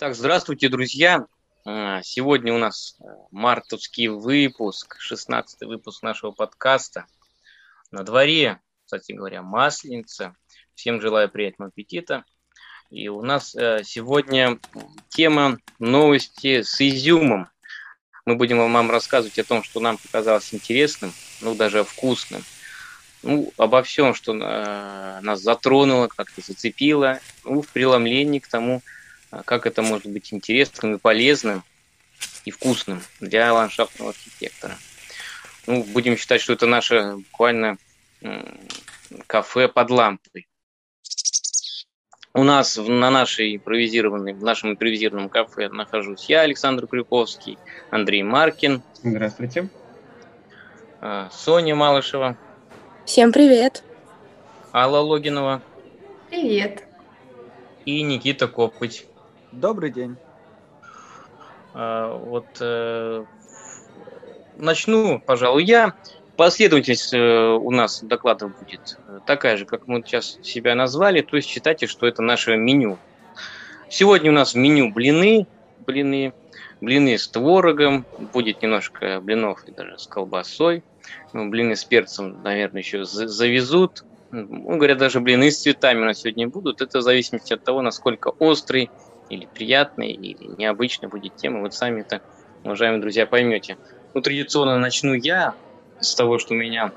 Итак, здравствуйте, друзья. А, сегодня у нас э, мартовский выпуск, 16 выпуск нашего подкаста. На дворе, кстати говоря, масленица. Всем желаю приятного аппетита. И у нас э, сегодня тема новости с изюмом. Мы будем вам рассказывать о том, что нам показалось интересным, ну даже вкусным. Ну, обо всем, что э, нас затронуло, как-то зацепило, ну, в преломлении к тому, как это может быть интересным и полезным и вкусным для ландшафтного архитектора. Ну, будем считать, что это наше буквально кафе под лампой. У нас на нашей импровизированной, в нашем импровизированном кафе нахожусь я, Александр Крюковский, Андрей Маркин. Здравствуйте. А, Соня Малышева. Всем привет. Алла Логинова. Привет. И Никита Копыть. Добрый день. А, вот э, начну, пожалуй, я. Последовательность э, у нас докладов будет такая же, как мы сейчас себя назвали, то есть считайте, что это наше меню. Сегодня у нас в меню блины, блины, блины с творогом, будет немножко блинов и даже с колбасой, ну, блины с перцем, наверное, еще завезут. Ну, говорят, даже блины с цветами у нас сегодня будут. Это в зависимости от того, насколько острый или приятной, или необычной будет тема, вы сами это, уважаемые друзья, поймете. Ну, традиционно начну я с того, что меня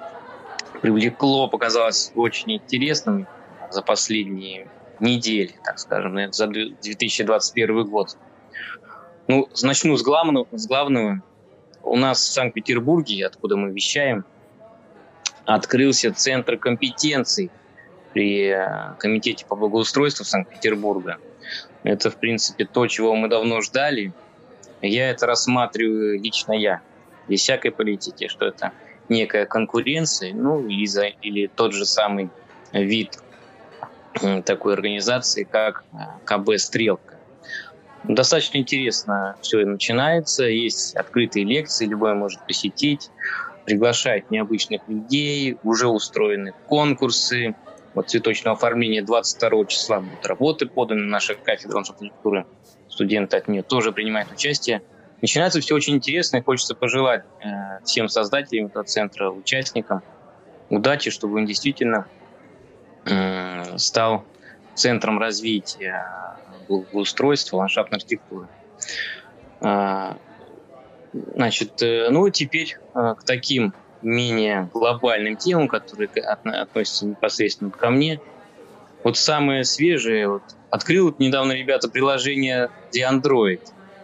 привлекло, показалось очень интересным за последние недели, так скажем, за 2021 год. Ну, начну с главного, с главного. У нас в Санкт-Петербурге, откуда мы вещаем, открылся центр компетенций при э, Комитете по благоустройству Санкт-Петербурга – это, в принципе, то, чего мы давно ждали. Я это рассматриваю лично я, без всякой политики, что это некая конкуренция, ну, или, за, или тот же самый вид такой организации, как э, КБ «Стрелка». Достаточно интересно все начинается, есть открытые лекции, любой может посетить, приглашать необычных людей, уже устроены конкурсы, вот цветочного оформления 22 числа будут работы поданы. Наша кафедра архитектуры, студенты от нее тоже принимают участие. Начинается все очень интересно, и хочется пожелать э, всем создателям этого центра, участникам удачи, чтобы он действительно э, стал центром развития благоустройства, ландшафтной архитектуры. Э, значит, э, ну теперь э, к таким менее глобальным темам, которые относятся непосредственно ко мне. Вот самое свежее, вот, открыл вот недавно ребята приложение для Android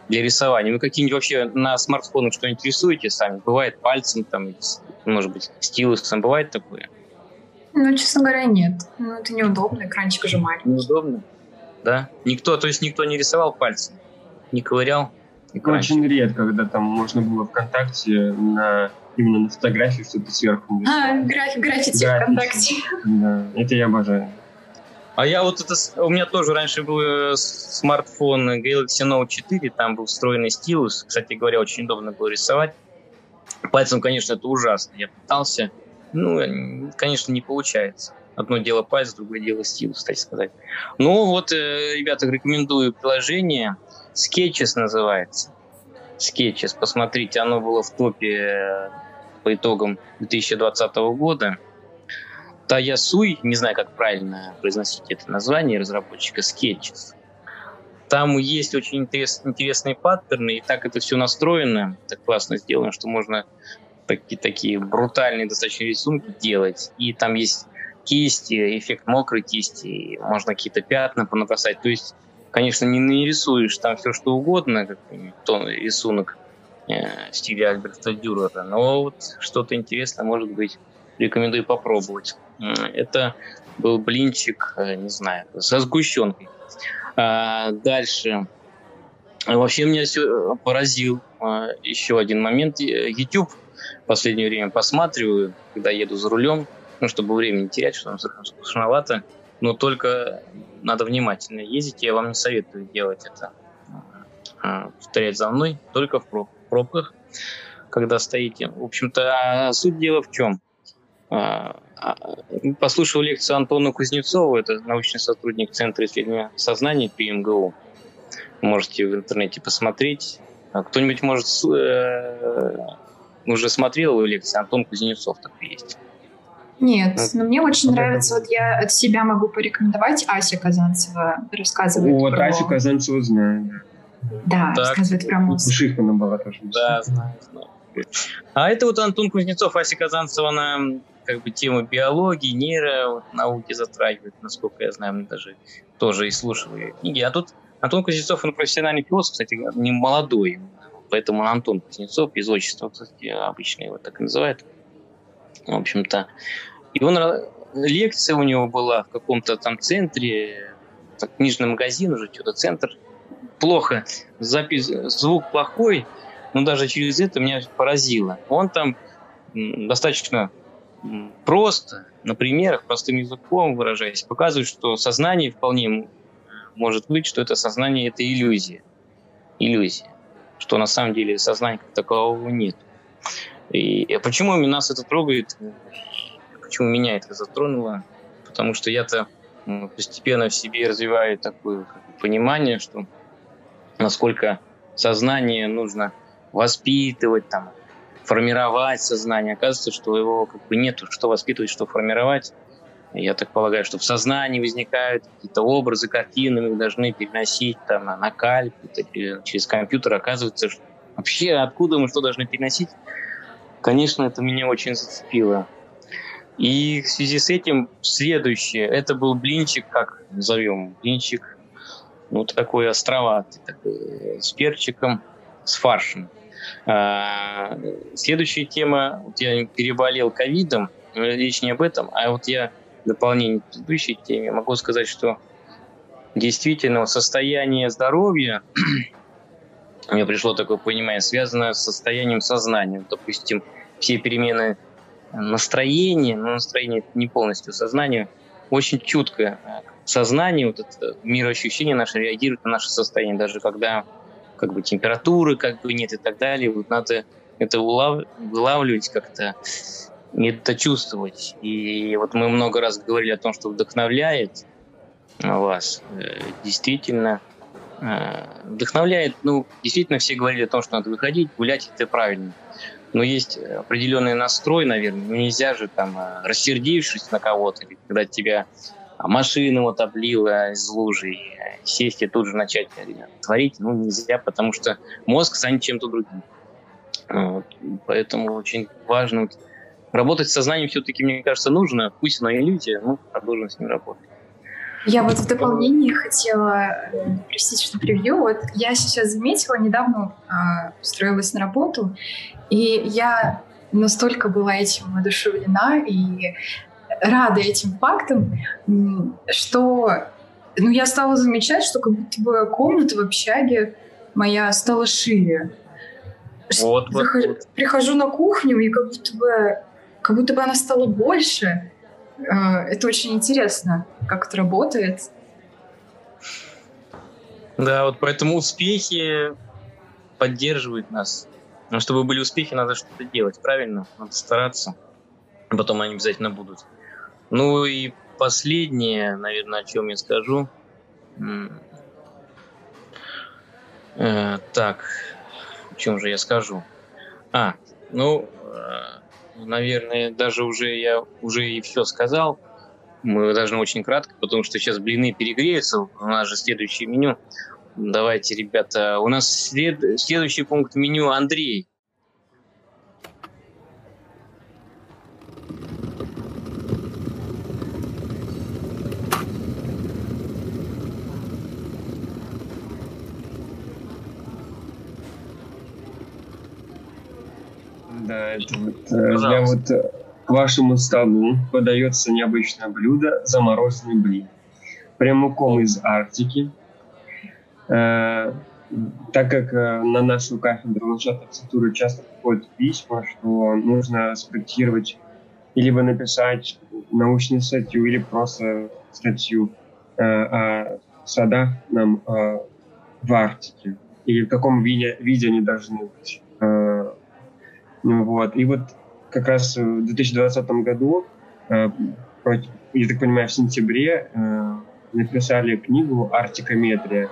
для рисования. Вы какие-нибудь вообще на смартфонах что-нибудь рисуете сами? Бывает пальцем, там, может быть, стилусом, бывает такое? Ну, честно говоря, нет. Ну, это неудобно, экранчик же маленький. Неудобно? Да? Никто, то есть никто не рисовал пальцем? Не ковырял? Экранчик? Очень редко, когда там можно было ВКонтакте на именно на фотографии что-то сверху А, граф, граффити ВКонтакте. Да, это я обожаю. А я вот это... У меня тоже раньше был э, смартфон Galaxy Note 4, там был встроенный стилус. Кстати говоря, очень удобно было рисовать. Пальцем, конечно, это ужасно. Я пытался. Ну, конечно, не получается. Одно дело пальц, другое дело стилус, кстати сказать. Ну, вот, э, ребята, рекомендую приложение. Sketches называется. Sketches. Посмотрите, оно было в топе э, по итогам 2020 года. Таясуй, не знаю, как правильно произносить это название разработчика Sketches. Там есть очень интерес, интересные паттерны, и так это все настроено, так классно сделано, что можно такие, такие брутальные достаточно рисунки делать. И там есть кисти, эффект мокрой кисти, можно какие-то пятна понаписать. То есть, конечно, не нарисуешь там все, что угодно, как рисунок Э, стиля Альберта Дюрера. Но вот что-то интересное, может быть, рекомендую попробовать. Это был блинчик, э, не знаю, со сгущенкой. А, дальше. Вообще меня все поразил а, еще один момент. YouTube в последнее время посматриваю, когда еду за рулем, ну, чтобы время не терять, что там скучновато. Но только надо внимательно ездить. Я вам не советую делать это. Повторять за мной, только в пробку пробках, когда стоите. В общем-то, а суть дела в чем? А, а, послушал лекцию Антона Кузнецова, это научный сотрудник Центра исследования сознания при МГУ. Можете в интернете посмотреть. Кто-нибудь, может, э, уже смотрел его лекции? Антон Кузнецов такой есть. Нет, но мне очень нравится, вот я от себя могу порекомендовать, Ася Казанцева рассказывает Вот про... Асю Казанцеву знаю. Да, Так. рассказывает про. У Шихмана была тоже. Да, знаю, знаю. А это вот Антон Кузнецов, Ася Казанцева, она как бы тему биологии, нейро вот, науки затрагивает, насколько я знаю, мы даже тоже и слушал ее книги. А тут Антон Кузнецов, он профессиональный философ, кстати, не молодой, поэтому он Антон Кузнецов, из отчества, кстати, обычно его так и называют. В общем-то, и он ра- лекция у него была в каком-то там центре, книжный магазин уже, что-то центр. Плохо, запись, звук плохой, но даже через это меня поразило. Он там достаточно просто, на примерах, простым языком выражаясь, показывает, что сознание вполне может быть, что это сознание – это иллюзия. Иллюзия. Что на самом деле сознания как такового нет. И почему нас это трогает? Почему меня это затронуло? Потому что я-то постепенно в себе развиваю такое понимание, что насколько сознание нужно воспитывать, там, формировать сознание. Оказывается, что его как бы нету, что воспитывать, что формировать. Я так полагаю, что в сознании возникают какие-то образы, картины, мы их должны переносить там, на, на кальп, или через компьютер. Оказывается, что вообще откуда мы что должны переносить? Конечно, это меня очень зацепило. И в связи с этим следующее, это был блинчик, как назовем, блинчик, ну, такой островатый, такой, с перчиком, с фаршем. А, следующая тема, вот я переболел ковидом, речь не об этом, а вот я в дополнение к предыдущей теме могу сказать, что действительно состояние здоровья, мне пришло такое понимание, связано с состоянием сознания. Допустим, все перемены настроения, но настроение не полностью сознание, очень чутко сознание, вот это мироощущение наше реагирует на наше состояние, даже когда как бы температуры как бы нет и так далее. Вот надо это улав... вылавливать как-то, это чувствовать. И вот мы много раз говорили о том, что вдохновляет вас. Э, Действительно, э, вдохновляет, ну, действительно все говорили о том, что надо выходить, гулять, это правильно. Но есть определенный настрой, наверное. Нельзя же там, э, рассердившись на кого-то, когда тебя машина вот облила из лужи, и, сесть и тут же начать э, творить, ну, нельзя, потому что мозг станет чем-то другим. Вот. Поэтому очень важно работать с сознанием все-таки, мне кажется, нужно. Пусть оно иллюзия, но продолжим с ним работать. Я вот в дополнение хотела, э, простите, что превью, вот я сейчас заметила, недавно э, устроилась на работу, и я настолько была этим воодушевлена и рада этим фактам, что ну, я стала замечать, что как будто бы комната в общаге моя стала шире. Вот, вот, захожу- вот. Прихожу на кухню, и как будто бы, как будто бы она стала больше. Э, Это очень интересно, как это работает. Да, вот поэтому успехи поддерживают нас. Но чтобы были успехи, надо что-то делать, правильно? Надо стараться. Потом они обязательно будут. Ну и последнее, наверное, о чем я скажу. Э, так, о чем же я скажу? А, ну, э, наверное, даже уже я уже и все сказал. Мы должны очень кратко, потому что сейчас блины перегреются. У нас же следующее меню. Давайте, ребята, у нас след- следующий пункт меню Андрей. Да, это вот э, для Пожалуйста. вот э, к вашему столу подается необычное блюдо замороженный блин. Прямиком из Арктики. Э, так как э, на нашу кафедру ландшафтной архитектуры часто приходят письма, что нужно спроектировать и либо написать научную статью, или просто статью э, о садах нам э, в Арктике, или в каком виде, виде они должны быть. Вот. И вот как раз в 2020 году, э, я так понимаю, в сентябре э, написали книгу «Артикометрия».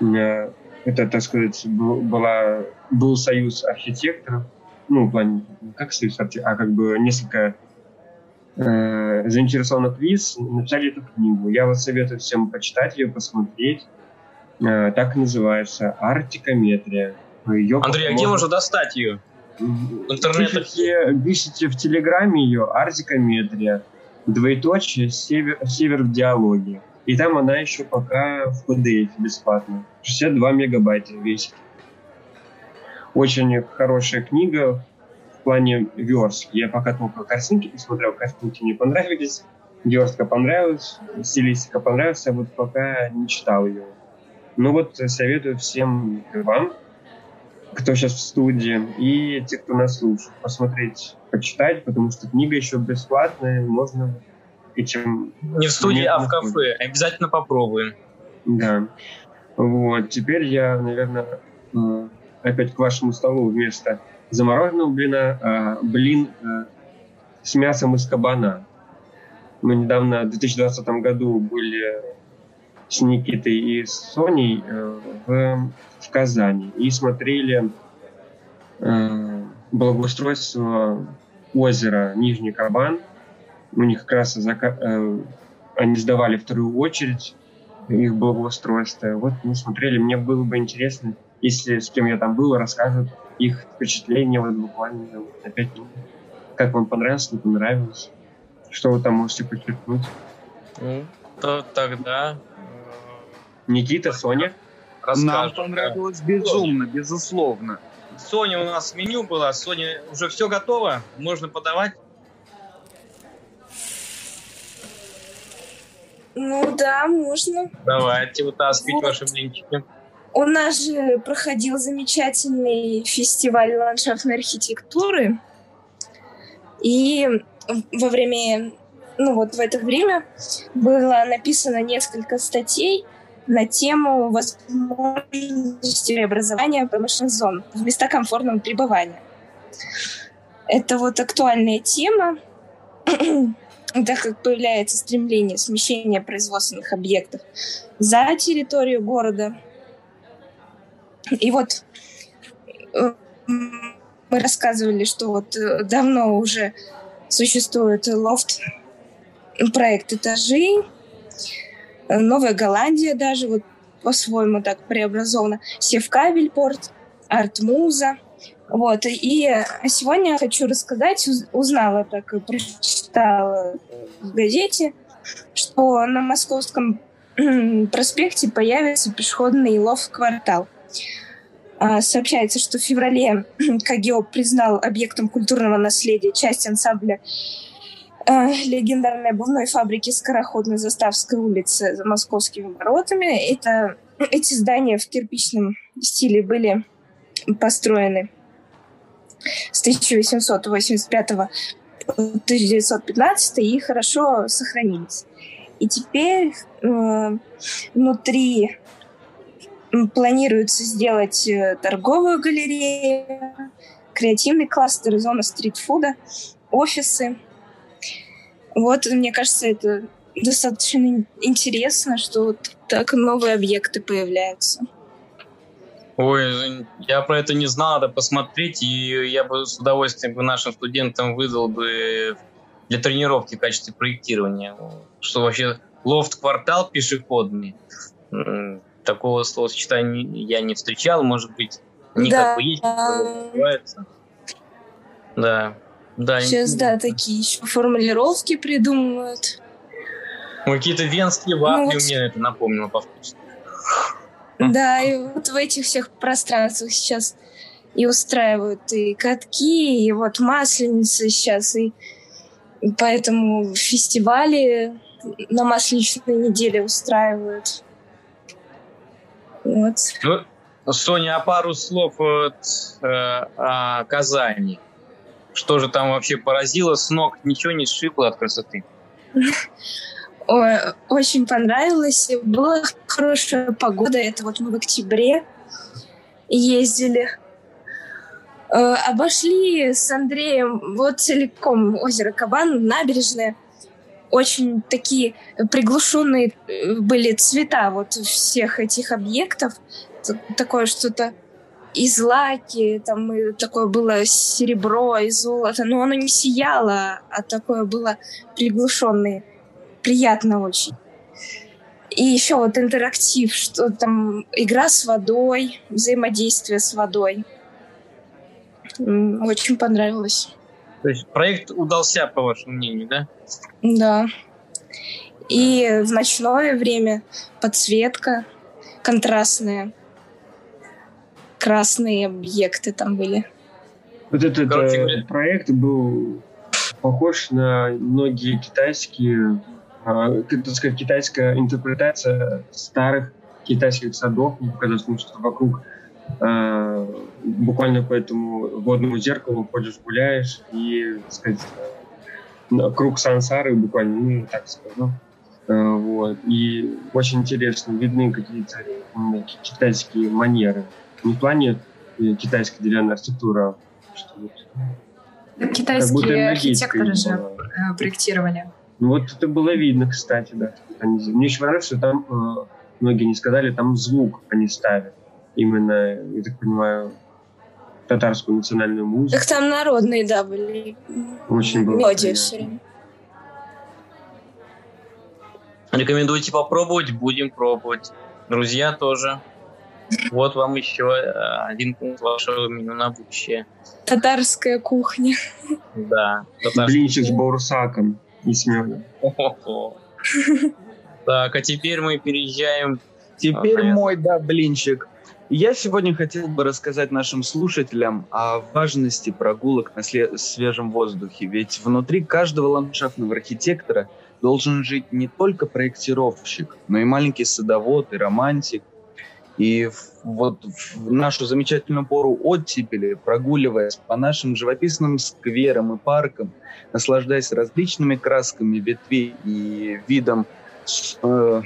э, это, так сказать, была, был союз архитекторов, ну, в плане, как союз архитекторов, а как бы несколько э, заинтересованных лиц написали эту книгу. Я вот советую всем почитать ее, посмотреть. Э, так и называется «Артикометрия». Ее Андрей, а где можно достать ее? В интернете? Пишите, пишите в Телеграме ее «Артикометрия», двоеточие, север, север в диалоге. И там она еще пока в PDF бесплатно. 62 мегабайта весит. Очень хорошая книга в плане верстки. Я пока только картинки посмотрел, картинки мне понравились, верстка понравилась, стилистика понравилась, а вот пока не читал ее. Ну вот советую всем вам, кто сейчас в студии, и те, кто нас слушает, посмотреть, почитать, потому что книга еще бесплатная, можно этим... Не в студии, а в кафе. Обязательно попробуем. Да. Вот. Теперь я, наверное, э, опять к вашему столу вместо замороженного блина, а, блин э, с мясом из кабана. Мы недавно в 2020 году были с Никитой и с Соней э, в, в Казани и смотрели благоустройство озера Нижний Кабан – у них как раз зака... Э, они сдавали вторую очередь их благоустройство. Вот мы смотрели, мне было бы интересно, если с кем я там был, расскажут их впечатления вот буквально на пять минут. Как вам понравилось, не понравилось? Что вы там можете подчеркнуть? Ну, то тогда... Никита, Соня? Расскажем. Нам понравилось безумно, безусловно. Соня у нас в меню была. Соня, уже все готово? Можно подавать? Ну да, можно. Давайте вытаскивать вот. ваши блинчики. У нас же проходил замечательный фестиваль ландшафтной архитектуры. И во время, ну вот в это время было написано несколько статей на тему возможности преобразования промышленных зон в места комфортного пребывания. Это вот актуальная тема так как появляется стремление смещения производственных объектов за территорию города. И вот э, мы рассказывали, что вот э, давно уже существует лофт, проект этажей, Новая Голландия даже вот по-своему так преобразована, Севкабельпорт, Артмуза. Вот, и сегодня хочу рассказать, узнала так, прочитала в газете, что на Московском проспекте появится пешеходный лофт-квартал. А, сообщается, что в феврале КГО признал объектом культурного наследия часть ансамбля а, легендарной обувной фабрики «Скороходной Заставской улицы» за московскими воротами. Это, эти здания в кирпичном стиле были построены с 1885 по 1915 и хорошо сохранились. И теперь э, внутри планируется сделать э, торговую галерею, креативный кластер, зона стритфуда, офисы. Вот, мне кажется, это достаточно интересно, что вот так новые объекты появляются. Ой, я про это не знал, надо посмотреть, и я бы с удовольствием бы нашим студентам выдал бы для тренировки в качестве проектирования. Что вообще лофт-квартал пешеходный, такого словосочетания я не встречал, может быть, не да. как бы есть, называется. Да. Да, Сейчас, да, такие еще формулировки придумывают. Какие-то венские вафли ну, вот... мне это напомнило по вкусу. Да, и вот в этих всех пространствах сейчас и устраивают и катки, и вот масленицы сейчас, и, поэтому фестивали на масленичной неделе устраивают. Вот. Ну, Соня, а пару слов от, э, о Казани. Что же там вообще поразило с ног? Ничего не сшибло от красоты? очень понравилось. Была хорошая погода. Это вот мы в октябре ездили. Э, обошли с Андреем вот целиком озеро Кабан, набережная. очень такие приглушенные э, были цвета вот всех этих объектов. Такое что-то из лаки, там и такое было серебро и золото, но оно не сияло, а такое было приглушенное. Приятно очень. И еще вот интерактив, что там игра с водой, взаимодействие с водой. Очень понравилось. То есть проект удался, по вашему мнению, да? Да. И в ночное время подсветка контрастная. Красные объекты там были. Вот этот Короче, э, проект был похож на многие китайские а, так сказать, китайская интерпретация старых китайских садов. Мне показалось, что вокруг э, буквально по этому водному зеркалу ходишь, гуляешь и, так сказать, круг сансары буквально, ну, так скажу. Э, вот. И очень интересно, видны какие-то китайские манеры. Не в плане э, китайской деревянной архитектуры, а что вот, Китайские архитекторы же проектировали. Ну вот это было видно, кстати, да. Мне еще понравилось, что там, э, многие не сказали, там звук они ставят. Именно, я так понимаю, татарскую национальную музыку. Так там народные, да, были. Очень было Мелодия все время. Рекомендуйте попробовать, будем пробовать. Друзья тоже. Вот вам еще э, один пункт вашего меню на будущее. Татарская кухня. Да. Татарская. Блинчик с баурсаком и с Так, а теперь мы переезжаем... Теперь мой, да, блинчик. Я сегодня хотел бы рассказать нашим слушателям о важности прогулок на свежем воздухе. Ведь внутри каждого ландшафтного архитектора должен жить не только проектировщик, но и маленький садовод и романтик, и вот в нашу замечательную пору оттепели, прогуливаясь по нашим живописным скверам и паркам, наслаждаясь различными красками ветвей и видом э,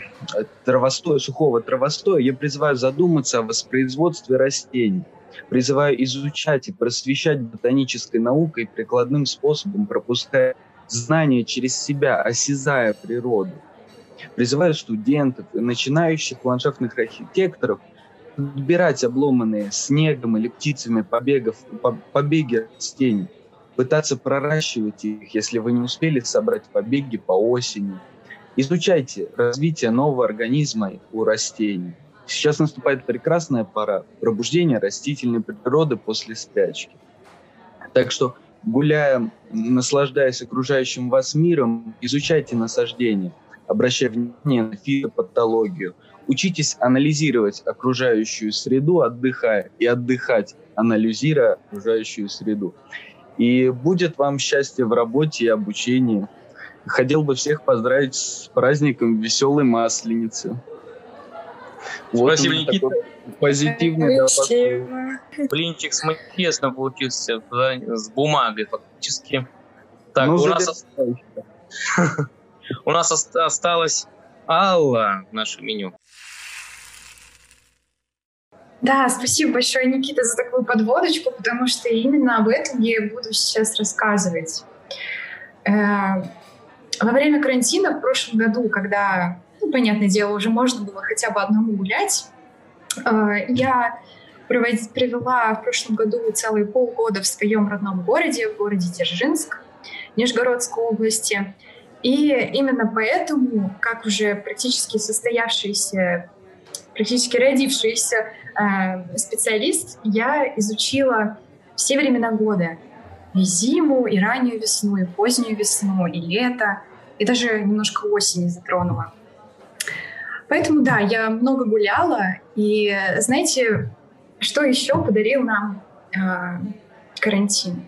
травостоя, сухого травостоя, я призываю задуматься о воспроизводстве растений. Призываю изучать и просвещать ботанической наукой прикладным способом, пропуская знания через себя, осязая природу. Призываю студентов и начинающих ландшафтных архитекторов подбирать обломанные снегом или птицами побегов, побеги растений, пытаться проращивать их, если вы не успели собрать побеги по осени. Изучайте развитие нового организма у растений. Сейчас наступает прекрасная пора пробуждения растительной природы после спячки. Так что, гуляя, наслаждаясь окружающим вас миром, изучайте насаждения – обращая внимание на фитопатологию. Учитесь анализировать окружающую среду, отдыхая, и отдыхать, анализируя окружающую среду. И будет вам счастье в работе и обучении. Хотел бы всех поздравить с праздником веселой масленицы. Вот Спасибо, Никита. Позитивный, да, Блинчик с манифестом получился с бумагой фактически. Так, ну, у нас У нас осталась Алла в нашем меню. Да, спасибо большое, Никита, за такую подводочку, потому что именно об этом я и буду сейчас рассказывать. Э, во время карантина в прошлом году, когда, ну, понятное дело, уже можно было хотя бы одному гулять, э, я провела в прошлом году целые полгода в своем родном городе, в городе Дзержинск, Нижегородской области. И именно поэтому, как уже практически состоявшийся, практически родившийся э, специалист, я изучила все времена года. И зиму, и раннюю весну, и позднюю весну, и лето, и даже немножко осени затронула. Поэтому, да, я много гуляла, и знаете, что еще подарил нам э, карантин?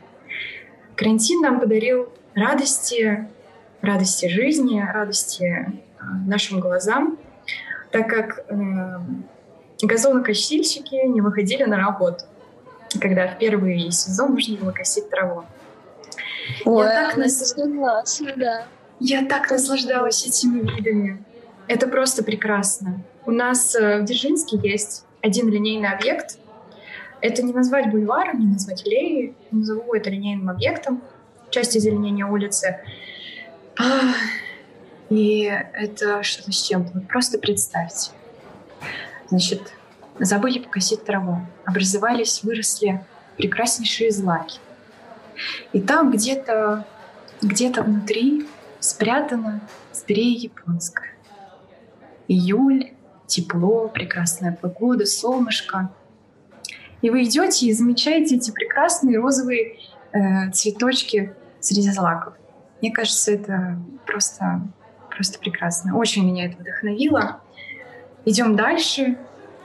Карантин нам подарил радости, радости жизни, радости э, нашим глазам, так как э, газонокосильщики не выходили на работу, когда в первый сезон нужно было косить траву. Ой, я так нас... согласна, да. Я так наслаждалась этими видами. Это просто прекрасно. У нас э, в Дзержинске есть один линейный объект. Это не назвать бульваром, не назвать аллеей. Назову это линейным объектом. Часть озеленения улицы. И это что-то с чем-то. Просто представьте. Значит, забыли покосить траву. Образовались, выросли прекраснейшие злаки. И там где-то где-то внутри спрятана спирея японская. Июль, тепло, прекрасная погода, солнышко. И вы идете и замечаете эти прекрасные розовые э, цветочки среди злаков. Мне кажется, это просто, просто прекрасно. Очень меня это вдохновило. Идем дальше.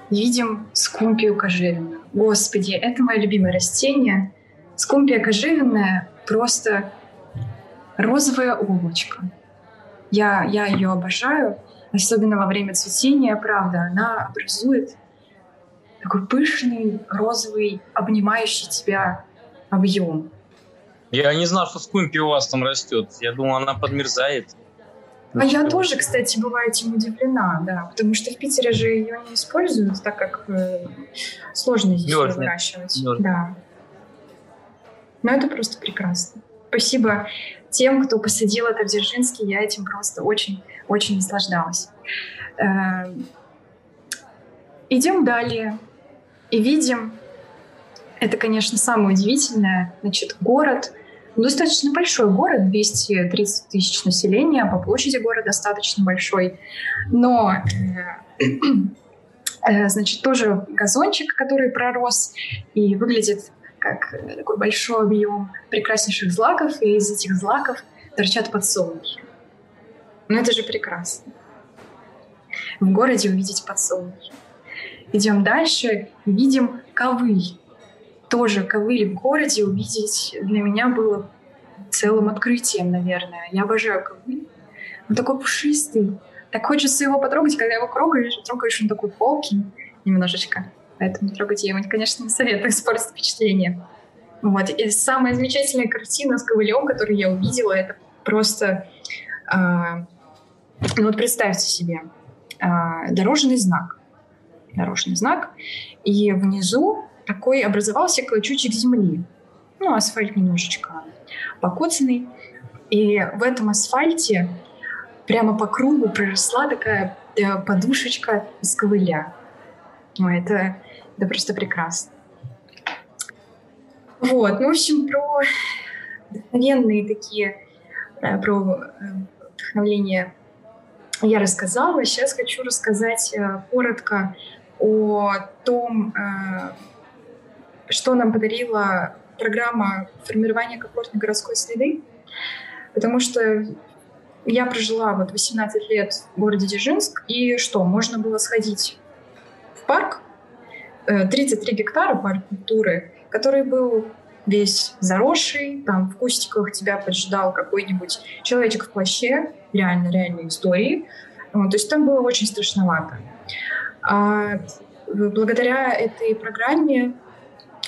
Видим скумпию кожевенную. Господи, это мое любимое растение. Скумпия кожевенная просто розовое облачко. Я, я ее обожаю, особенно во время цветения, правда, она образует такой пышный, розовый, обнимающий тебя объем. Я не знал, что скумпи у вас там растет. Я думал, она подмерзает. А я тоже, кстати, бываю этим удивлена, да, потому что в Питере же ее не используют, так как э, сложно здесь ее выращивать. Мерзнет. Да. Но это просто прекрасно. Спасибо тем, кто посадил это в Дзержинске. Я этим просто очень-очень наслаждалась. Э, идем далее и видим, это, конечно, самое удивительное, значит, город, достаточно большой город, 230 тысяч населения, по площади город достаточно большой, но э, э, значит, тоже газончик, который пророс и выглядит как такой большой объем прекраснейших злаков, и из этих злаков торчат подсолнухи. Ну это же прекрасно. В городе увидеть подсолнухи. Идем дальше, видим ковыль. Тоже ковыль в городе увидеть для меня было целым открытием, наверное. Я обожаю ковыль. Он такой пушистый. Так хочется его потрогать, когда его трогаешь, трогаешь он такой полки немножечко. Поэтому трогать я ему, конечно, не советую испортить впечатление. Вот. И самая замечательная картина с ковылем, которую я увидела, это просто... Э, ну вот представьте себе, э, дорожный знак. Дорожный знак. И внизу такой образовался клочочек земли. Ну, асфальт немножечко покоцанный. И в этом асфальте прямо по кругу проросла такая э, подушечка из ковыля. Ну, это это просто прекрасно. Вот, ну, в общем, про вдохновенные такие, э, про э, вдохновление я рассказала. Сейчас хочу рассказать э, коротко о том, что нам подарила программа формирования комфортной городской среды. Потому что я прожила вот 18 лет в городе Дзержинск, и что, можно было сходить в парк, 33 э, гектара парк культуры, который был весь заросший, там в кустиках тебя поджидал какой-нибудь человечек в плаще, реально, реальные истории. Вот, то есть там было очень страшновато. А благодаря этой программе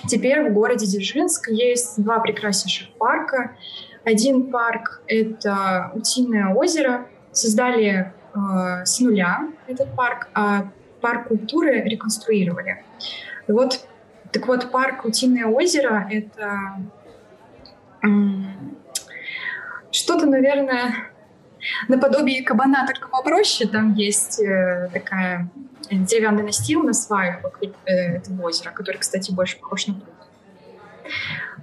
теперь в городе Дзержинск есть два прекраснейших парка. Один парк — это Утиное озеро. Создали э, с нуля этот парк, а парк культуры реконструировали. И вот, так вот, парк Утиное озеро — это что-то, наверное, наподобие кабана, только попроще. Там есть э, такая деревянный настил на сваю вокруг э, этого озера, который, кстати, больше похож на пруд.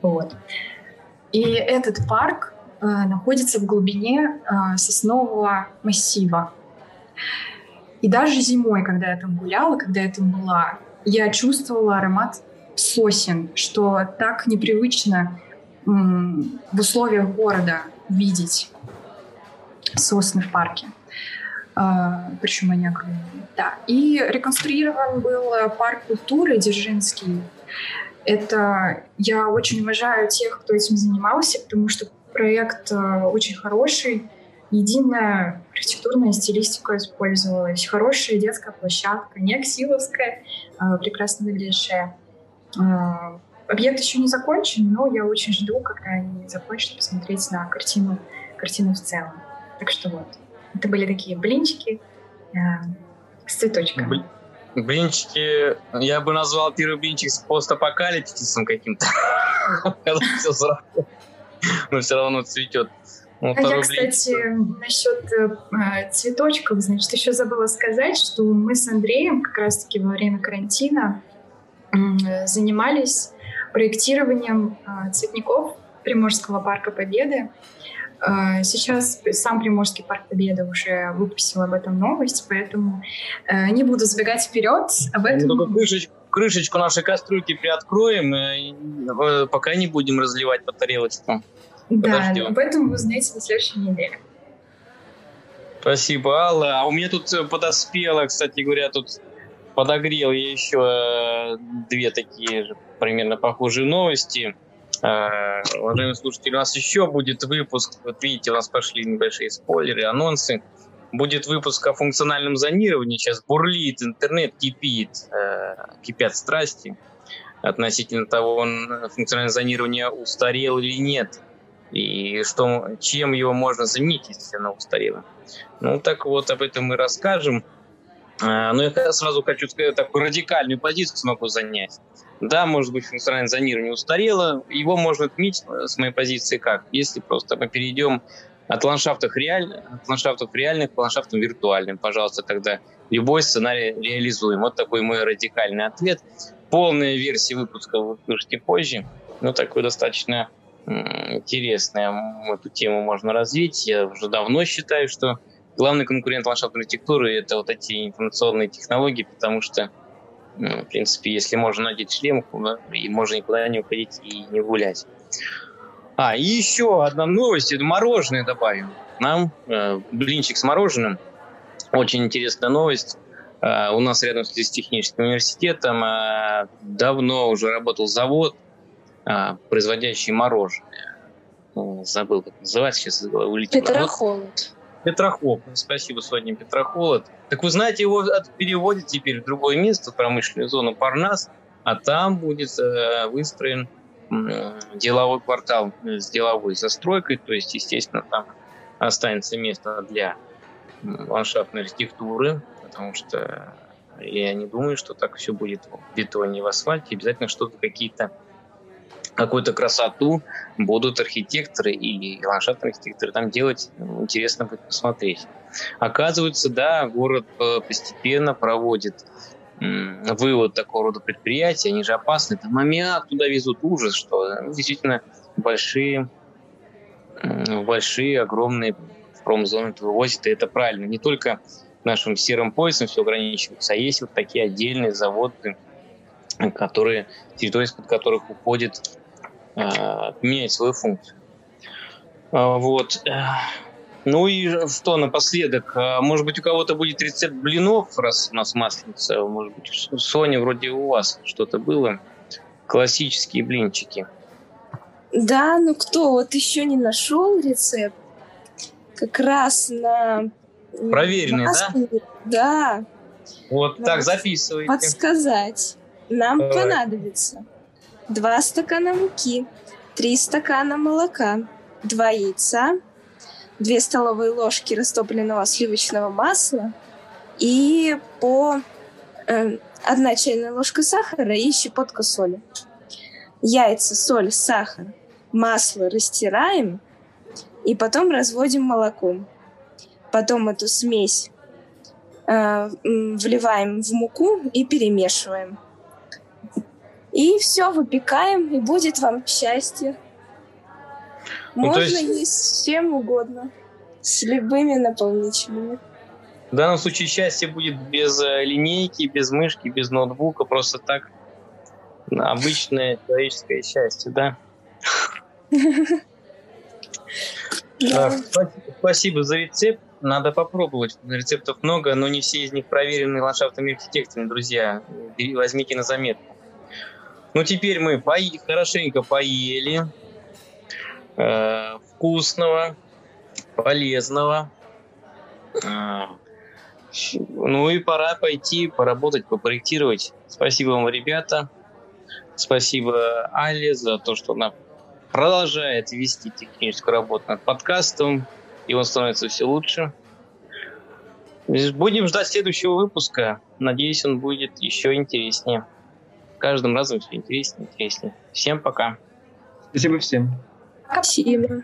Вот. И этот парк э, находится в глубине э, соснового массива. И даже зимой, когда я там гуляла, когда я там была, я чувствовала аромат сосен, что так непривычно в условиях города видеть сосны в парке. Uh, причем они огромные. Да. И реконструирован был парк культуры Дзержинский. Это я очень уважаю тех, кто этим занимался, потому что проект uh, очень хороший единая архитектурная стилистика использовалась, хорошая детская площадка, не аксиловская, а прекрасно выглядящая. А, объект еще не закончен, но я очень жду, когда они закончат, посмотреть на картину, картину в целом. Так что вот, это были такие блинчики э, с цветочками. Блинчики, я бы назвал первый блинчик с постапокалипсисом каким-то. Но все равно цветет. Ну, а я, кстати, насчет э, цветочков, значит, еще забыла сказать, что мы с Андреем как раз-таки во время карантина э, занимались проектированием э, цветников Приморского парка Победы. Э, сейчас сам Приморский парк Победы уже выпустил об этом новость, поэтому э, не буду забегать вперед. Об этом... Ну, только крышечку, крышечку нашей кастрюльки приоткроем, э, пока не будем разливать по тарелочкам. Да, Подождем. об этом вы узнаете на следующей неделе. Спасибо, Алла. А у меня тут подоспело, кстати говоря, тут подогрел я еще две такие же примерно похожие новости. Э, уважаемые слушатели, у нас еще будет выпуск. Вот видите, у нас пошли небольшие спойлеры, анонсы. Будет выпуск о функциональном зонировании. Сейчас бурлит, интернет кипит, э, кипят страсти относительно того, он, функциональное зонирование устарел или нет. И что, чем его можно заменить, если оно устарело. Ну, так вот, об этом мы расскажем. Э, но я сразу хочу сказать, такую радикальную позицию смогу занять. Да, может быть, функциональное зонирование устарело. Его можно отметить э, с моей позиции как? Если просто мы перейдем от ландшафтов, реаль... от ландшафтов реальных к ландшафтам виртуальным. Пожалуйста, тогда любой сценарий реализуем. Вот такой мой радикальный ответ. Полная версия выпуска вы услышите позже. Ну, такой достаточно интересная. Эту тему можно развить. Я уже давно считаю, что главный конкурент ландшафтной архитектуры – это вот эти информационные технологии, потому что в принципе, если можно надеть шлем, и можно никуда не уходить и не гулять. А, и еще одна новость, это мороженое добавим. Нам э, блинчик с мороженым. Очень интересная новость. Э, у нас рядом с техническим университетом э, давно уже работал завод, э, производящий мороженое. Ну, забыл, как называется, сейчас улетело. Петрохолод. Петрохолод. Спасибо, Соня, Петрохолод. Так вы знаете, его переводят теперь в другое место, в промышленную зону Парнас, а там будет э, выстроен э, деловой квартал с деловой застройкой, то есть, естественно, там останется место для ландшафтной архитектуры, потому что я не думаю, что так все будет в бетоне в асфальте. Обязательно что-то, какие-то какую-то красоту будут архитекторы и ландшафтные архитекторы там делать. Ну, интересно будет посмотреть. Оказывается, да, город э, постепенно проводит вывод такого рода предприятий, они же опасны. Там аммиак туда везут, ужас, что ну, действительно большие, большие, огромные промзоны вывозят, и это правильно. Не только нашим серым поясом все ограничивается, а есть вот такие отдельные заводы, которые, территория из-под которых уходит менять свою функцию. А, вот. Ну и что напоследок? А, может быть, у кого-то будет рецепт блинов, раз у нас масленица. Может быть, у Сони вроде у вас что-то было. Классические блинчики. Да, ну кто вот еще не нашел рецепт? Как раз на... Проверенный, да? Да. Вот так, записывайте. Подсказать. Нам Давай. понадобится 2 стакана муки, 3 стакана молока, 2 яйца, 2 столовые ложки растопленного сливочного масла и по э, 1 чайная ложка сахара и щепотка соли. Яйца, соль, сахар, масло растираем и потом разводим молоком. Потом эту смесь э, вливаем в муку и перемешиваем. И все, выпекаем, и будет вам счастье. Ну, Можно есть... есть с чем угодно, с любыми наполнителями. В данном случае счастье будет без э, линейки, без мышки, без ноутбука, просто так обычное человеческое счастье, да? Спасибо за рецепт. Надо попробовать. Рецептов много, но не все из них проверены ландшафтными архитекторами, друзья. Возьмите на заметку. Ну, теперь мы пои хорошенько поели. Э, вкусного, полезного. Э, ну и пора пойти поработать, попроектировать. Спасибо вам, ребята. Спасибо Але за то, что она продолжает вести техническую работу над подкастом, и он становится все лучше. Будем ждать следующего выпуска. Надеюсь, он будет еще интереснее каждым разом все интереснее и интереснее. Всем пока. Спасибо всем. Спасибо.